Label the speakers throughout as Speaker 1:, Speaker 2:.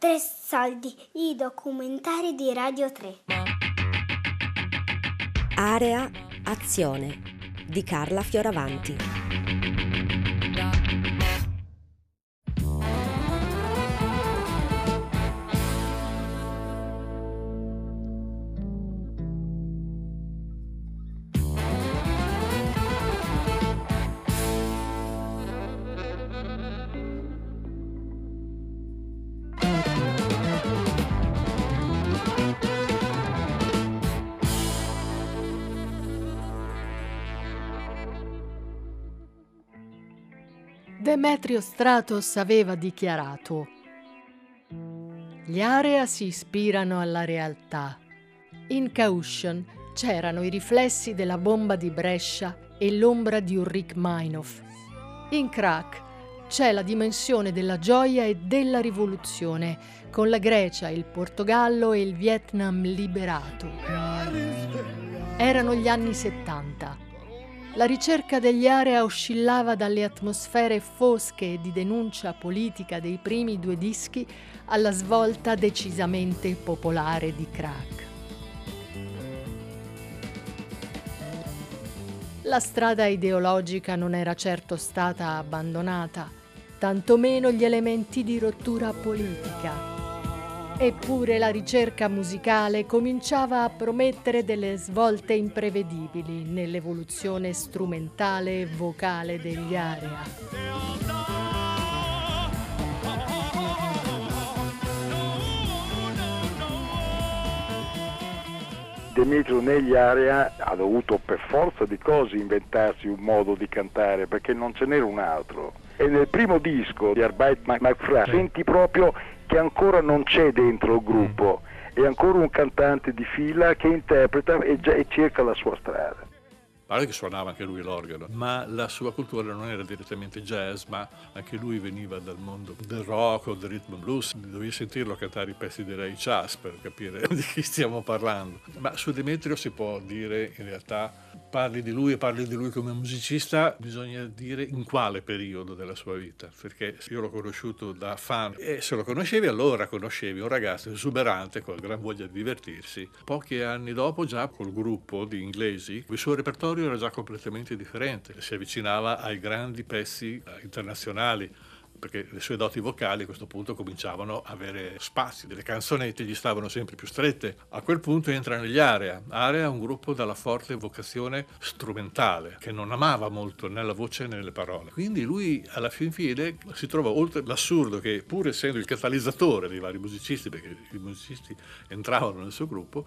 Speaker 1: Tre soldi, i documentari di Radio 3.
Speaker 2: Area Azione di Carla Fioravanti.
Speaker 3: Demetrio Stratos aveva dichiarato Gli area si ispirano alla realtà. In Caution c'erano i riflessi della bomba di Brescia e l'ombra di Ulrich Meinhof. In Crack c'è la dimensione della gioia e della rivoluzione, con la Grecia, il Portogallo e il Vietnam liberato. Erano gli anni 70 la ricerca degli area oscillava dalle atmosfere fosche di denuncia politica dei primi due dischi alla svolta decisamente popolare di crack. La strada ideologica non era certo stata abbandonata, tantomeno gli elementi di rottura politica. Eppure la ricerca musicale cominciava a promettere delle svolte imprevedibili nell'evoluzione strumentale e vocale degli area.
Speaker 4: Demetrio negli area ha dovuto per forza di cose inventarsi un modo di cantare perché non ce n'era un altro. E nel primo disco di Arbeit McFry senti proprio che ancora non c'è dentro il gruppo, è ancora un cantante di fila che interpreta e, e cerca la sua strada.
Speaker 5: Pare che suonava anche lui l'organo, ma la sua cultura non era direttamente jazz, ma anche lui veniva dal mondo del rock o del rhythm blues. Dovevi sentirlo cantare i pezzi di Ray Charles per capire di chi stiamo parlando. Ma su Demetrio si può dire in realtà parli di lui e parli di lui come musicista, bisogna dire in quale periodo della sua vita, perché io l'ho conosciuto da fan e se lo conoscevi allora conoscevi un ragazzo esuberante con gran voglia di divertirsi. Pochi anni dopo già col gruppo di inglesi il suo repertorio era già completamente differente, si avvicinava ai grandi pezzi internazionali perché le sue doti vocali a questo punto cominciavano a avere spazio, delle canzonette gli stavano sempre più strette. A quel punto entra negli Area. Area è un gruppo dalla forte vocazione strumentale, che non amava molto né la voce né le parole. Quindi lui alla fin fine si trova oltre l'assurdo che pur essendo il catalizzatore dei vari musicisti, perché i musicisti entravano nel suo gruppo,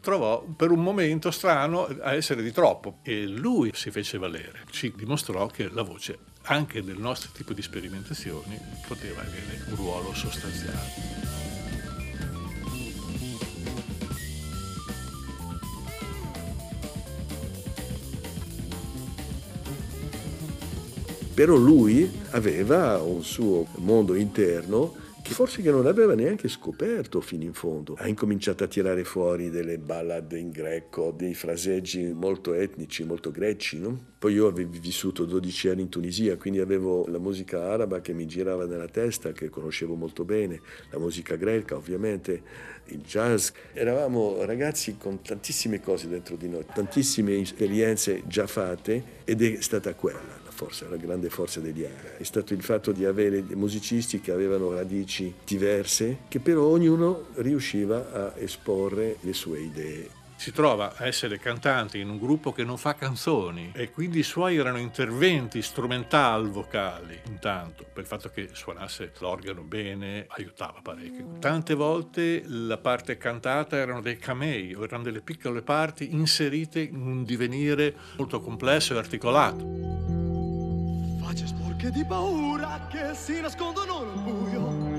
Speaker 5: trovò per un momento strano a essere di troppo e lui si fece valere, ci dimostrò che la voce anche nel nostro tipo di sperimentazioni poteva avere un ruolo sostanziale.
Speaker 6: Però lui aveva un suo mondo interno che forse che non aveva neanche scoperto fino in fondo. Ha incominciato a tirare fuori delle ballad in greco, dei fraseggi molto etnici, molto greci. No? Poi io avevo vissuto 12 anni in Tunisia, quindi avevo la musica araba che mi girava nella testa, che conoscevo molto bene, la musica greca ovviamente, il jazz. Eravamo ragazzi con tantissime cose dentro di noi, tantissime esperienze già fatte ed è stata quella forse la grande forza degli Ara, è stato il fatto di avere musicisti che avevano radici diverse, che però ognuno riusciva a esporre le sue idee.
Speaker 5: Si trova a essere cantante in un gruppo che non fa canzoni e quindi i suoi erano interventi strumental vocali intanto per il fatto che suonasse l'organo bene aiutava parecchio. Tante volte la parte cantata erano dei camei o erano delle piccole parti inserite in un divenire molto complesso e articolato
Speaker 7: Sporche di paura che si nascondono nel buio.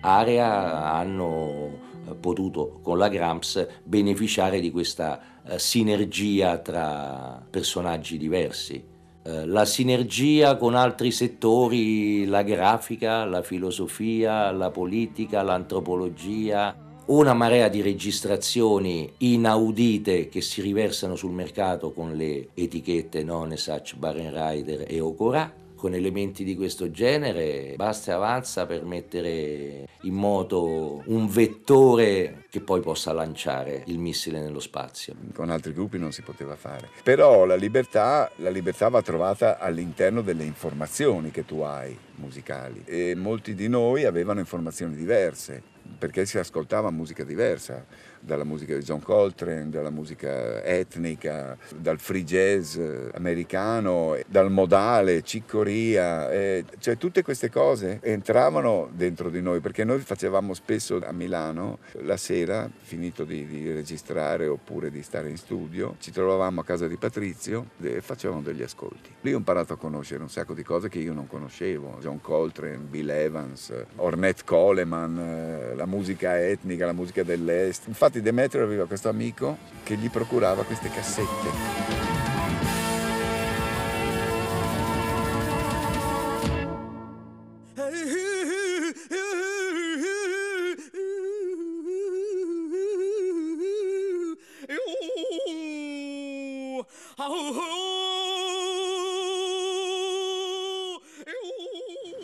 Speaker 8: Area hanno potuto con la Gramps beneficiare di questa uh, sinergia tra personaggi diversi. Uh, la sinergia con altri settori, la grafica, la filosofia, la politica, l'antropologia, una marea di registrazioni inaudite che si riversano sul mercato con le etichette Nonesach, Rider e Okora con elementi di questo genere basta e avanza per mettere in moto un vettore che poi possa lanciare il missile nello spazio.
Speaker 9: Con altri gruppi non si poteva fare. Però la libertà, la libertà va trovata all'interno delle informazioni che tu hai musicali e molti di noi avevano informazioni diverse perché si ascoltava musica diversa dalla musica di John Coltrane, dalla musica etnica, dal free jazz americano, dal modale, ciccoria, eh, cioè tutte queste cose entravano dentro di noi perché noi facevamo spesso a Milano la sera, finito di, di registrare oppure di stare in studio, ci trovavamo a casa di Patrizio e facevamo degli ascolti. Lì ho imparato a conoscere un sacco di cose che io non conoscevo, John Coltrane, Bill Evans, Ornette Coleman, eh, la musica etnica, la musica dell'Est. Infatti Infatti Demetrio aveva questo amico che gli procurava queste cassette.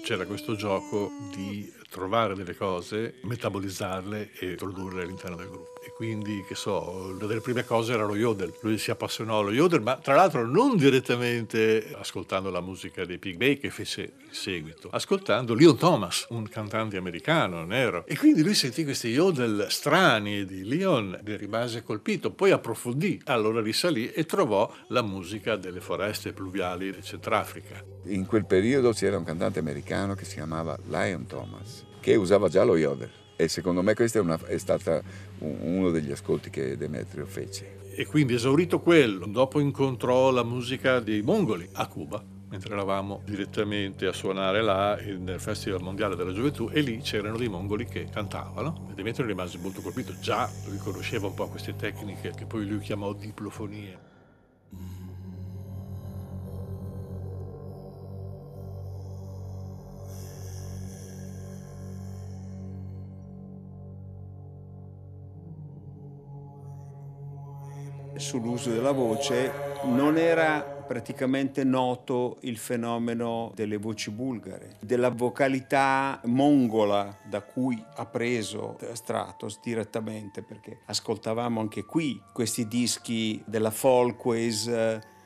Speaker 5: C'era questo gioco di trovare delle cose, metabolizzarle e produrle all'interno del gruppo. Quindi, che so, una delle prime cose era lo yodel. Lui si appassionò allo yodel, ma tra l'altro non direttamente ascoltando la musica dei Pig Bay che fece in seguito, ascoltando Leon Thomas, un cantante americano nero. E quindi lui sentì questi yodel strani di Leon e rimase colpito. Poi approfondì, allora risalì e trovò la musica delle foreste pluviali del Centrafrica.
Speaker 9: In quel periodo c'era un cantante americano che si chiamava Lion Thomas che usava già lo yodel e secondo me questo è, è stato uno degli ascolti che Demetrio fece.
Speaker 5: E quindi esaurito quello, dopo incontrò la musica dei mongoli a Cuba, mentre eravamo direttamente a suonare là nel Festival Mondiale della Gioventù e lì c'erano dei mongoli che cantavano e Demetrio rimase molto colpito, già riconosceva un po' queste tecniche che poi lui chiamò diplofonie.
Speaker 10: Sull'uso della voce, non era praticamente noto il fenomeno delle voci bulgare, della vocalità mongola da cui ha preso Stratos direttamente, perché ascoltavamo anche qui questi dischi della Folkways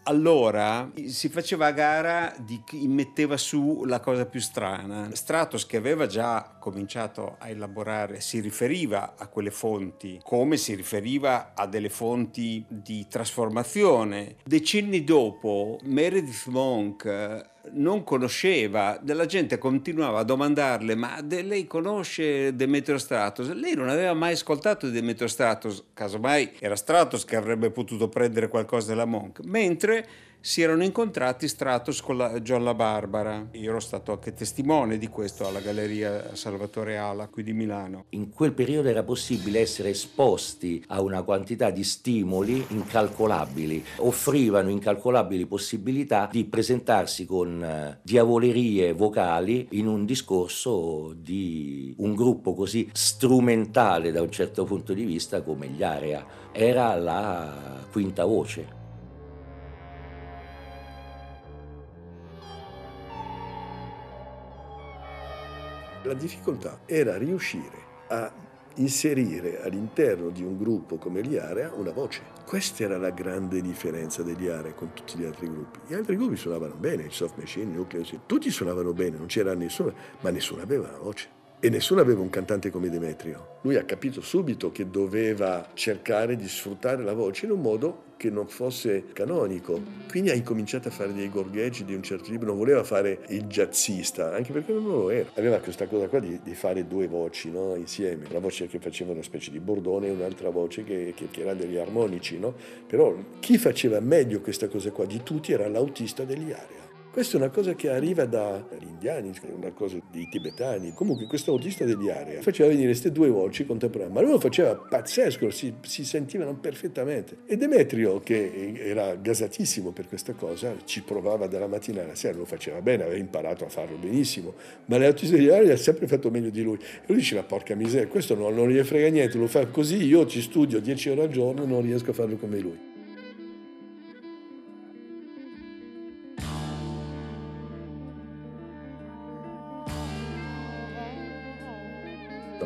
Speaker 10: allora si faceva gara di chi metteva su la cosa più strana. Stratos che aveva già cominciato a elaborare si riferiva a quelle fonti come si riferiva a delle fonti di trasformazione. Decenni dopo Meredith Monk non conosceva, della gente continuava a domandarle ma lei conosce Demetrio Stratos? Lei non aveva mai ascoltato Demetrio Stratos, casomai era Stratos che avrebbe potuto prendere qualcosa della Monk, mentre si erano incontrati Stratos con la John La Barbara. Io ero stato anche testimone di questo alla Galleria Salvatore Ala qui di Milano.
Speaker 8: In quel periodo era possibile essere esposti a una quantità di stimoli incalcolabili, offrivano incalcolabili possibilità di presentarsi con eh, diavolerie vocali in un discorso di un gruppo così strumentale da un certo punto di vista come gli Area. Era la quinta voce.
Speaker 6: La difficoltà era riuscire a inserire all'interno di un gruppo come gli una voce. Questa era la grande differenza degli con tutti gli altri gruppi. Gli altri gruppi suonavano bene, il Soft Machine, Nucleus, tutti suonavano bene, non c'era nessuno, ma nessuno aveva una voce. E nessuno aveva un cantante come Demetrio. Lui ha capito subito che doveva cercare di sfruttare la voce in un modo che non fosse canonico. Quindi ha incominciato a fare dei gorgheggi di un certo tipo, non voleva fare il jazzista, anche perché non lo era. Aveva questa cosa qua di, di fare due voci no? insieme, una voce che faceva una specie di bordone e un'altra voce che, che, che era degli armonici. No? Però chi faceva meglio questa cosa qua di tutti era l'autista degli Area. Questa è una cosa che arriva dagli indiani, è una cosa dei tibetani. Comunque questo autista degli area faceva venire queste due voci contemporanee, ma lui lo faceva pazzesco, si, si sentivano perfettamente. E Demetrio, che era gasatissimo per questa cosa, ci provava dalla mattina alla sera, lo faceva bene, aveva imparato a farlo benissimo, ma l'autista degli area ha sempre fatto meglio di lui. E lui diceva, porca miseria, questo non, non gli frega niente, lo fa così, io ci studio 10 ore al giorno e non riesco a farlo come lui.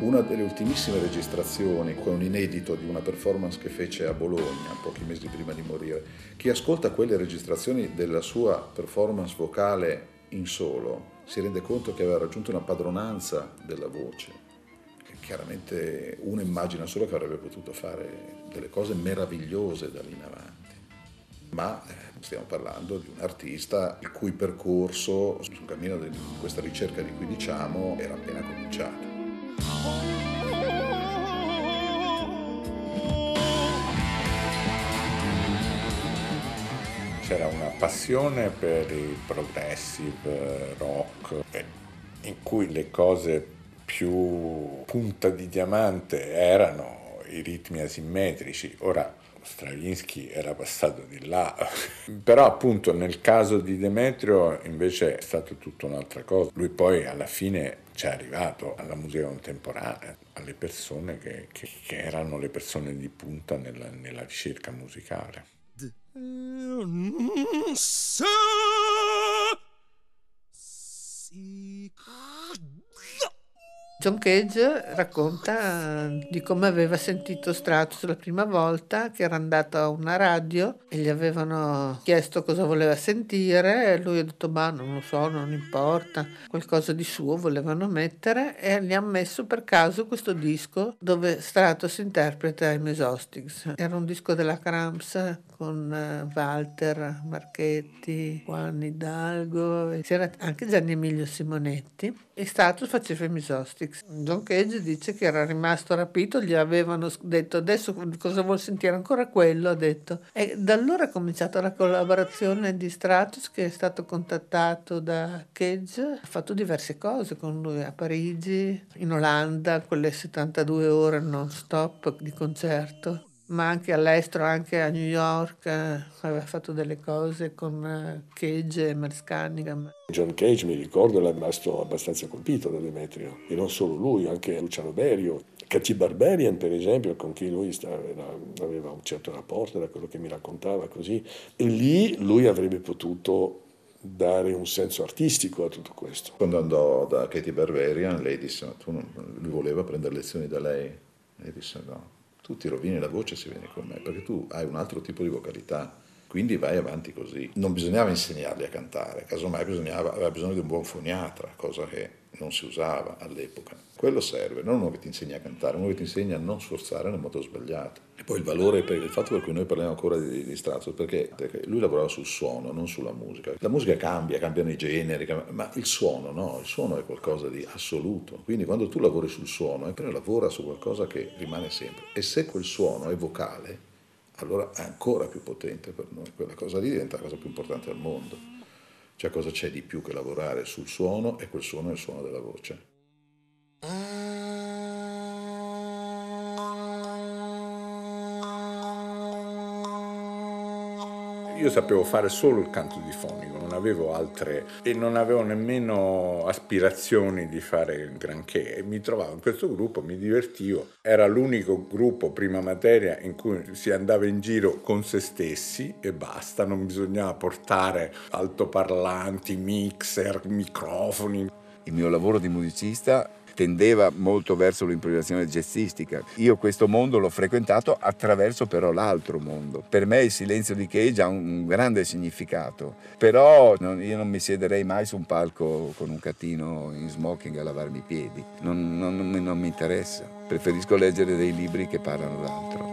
Speaker 11: Una delle ultimissime registrazioni con un inedito di una performance che fece a Bologna pochi mesi prima di morire, chi ascolta quelle registrazioni della sua performance vocale in solo si rende conto che aveva raggiunto una padronanza della voce. Chiaramente uno immagina solo che avrebbe potuto fare delle cose meravigliose da lì in avanti, ma eh, stiamo parlando di un artista il cui percorso sul cammino di questa ricerca di cui diciamo era appena cominciato.
Speaker 12: C'era una passione per il progressive rock in cui le cose più punta di diamante erano i ritmi asimmetrici. Ora Stravinsky era passato di là, però appunto nel caso di Demetrio invece è stato tutta un'altra cosa. Lui poi alla fine ci è arrivato alla musica contemporanea, alle persone che, che, che erano le persone di punta nella, nella ricerca musicale.
Speaker 13: John Cage racconta di come aveva sentito Stratus la prima volta, che era andato a una radio e gli avevano chiesto cosa voleva sentire. E lui ha detto ma non lo so, non importa, qualcosa di suo volevano mettere. E gli ha messo per caso questo disco dove Stratus interpreta i Mesostics. Era un disco della Cramps con eh, Walter Marchetti, Juan Hidalgo, c'era anche Gianni Emilio Simonetti. E Status faceva i Misostics. John Cage dice che era rimasto rapito, gli avevano detto adesso cosa vuol sentire ancora quello, ha detto. E da allora è cominciata la collaborazione di Stratus che è stato contattato da Cage, ha fatto diverse cose con lui a Parigi, in Olanda, quelle 72 ore non stop di concerto ma anche all'estero, anche a New York, eh, aveva fatto delle cose con eh, Cage e Merce Cunningham.
Speaker 6: John Cage, mi ricordo, era rimasto abbastanza colpito da Demetrio, e non solo lui, anche Luciano Berio, Cathy Barberian per esempio, con chi lui stava, aveva un certo rapporto, da quello che mi raccontava così, e lì lui avrebbe potuto dare un senso artistico a tutto questo.
Speaker 11: Quando andò da Katie Barberian, lei disse, ma tu non, lui voleva prendere lezioni da lei, lei disse no, tu ti rovini la voce se vieni con me, perché tu hai un altro tipo di vocalità, quindi vai avanti così. Non bisognava insegnarli a cantare, casomai bisognava, aveva bisogno di un buon foniatra, cosa che non si usava all'epoca. Quello serve, non uno che ti insegna a cantare, uno che ti insegna a non sforzare nel modo sbagliato. E poi il valore, per il fatto per cui noi parliamo ancora di, di Stratos, perché, perché, lui lavorava sul suono, non sulla musica. La musica cambia, cambiano i generi, ma il suono no, il suono è qualcosa di assoluto. Quindi quando tu lavori sul suono, poi lavora su qualcosa che rimane sempre. E se quel suono è vocale, allora è ancora più potente per noi. Quella cosa lì diventa la cosa più importante al mondo. Cioè cosa c'è di più che lavorare sul suono e quel suono è il suono della voce.
Speaker 12: Io sapevo fare solo il canto difonico, non avevo altre e non avevo nemmeno aspirazioni di fare granché. E mi trovavo in questo gruppo, mi divertivo. Era l'unico gruppo prima materia in cui si andava in giro con se stessi e basta, non bisognava portare altoparlanti, mixer, microfoni.
Speaker 9: Il mio lavoro di musicista tendeva molto verso l'improvvisazione jazzistica. Io questo mondo l'ho frequentato attraverso però l'altro mondo. Per me il silenzio di Cage ha un grande significato, però io non mi siederei mai su un palco con un catino in smoking a lavarmi i piedi, non, non, non mi interessa. Preferisco leggere dei libri che parlano d'altro.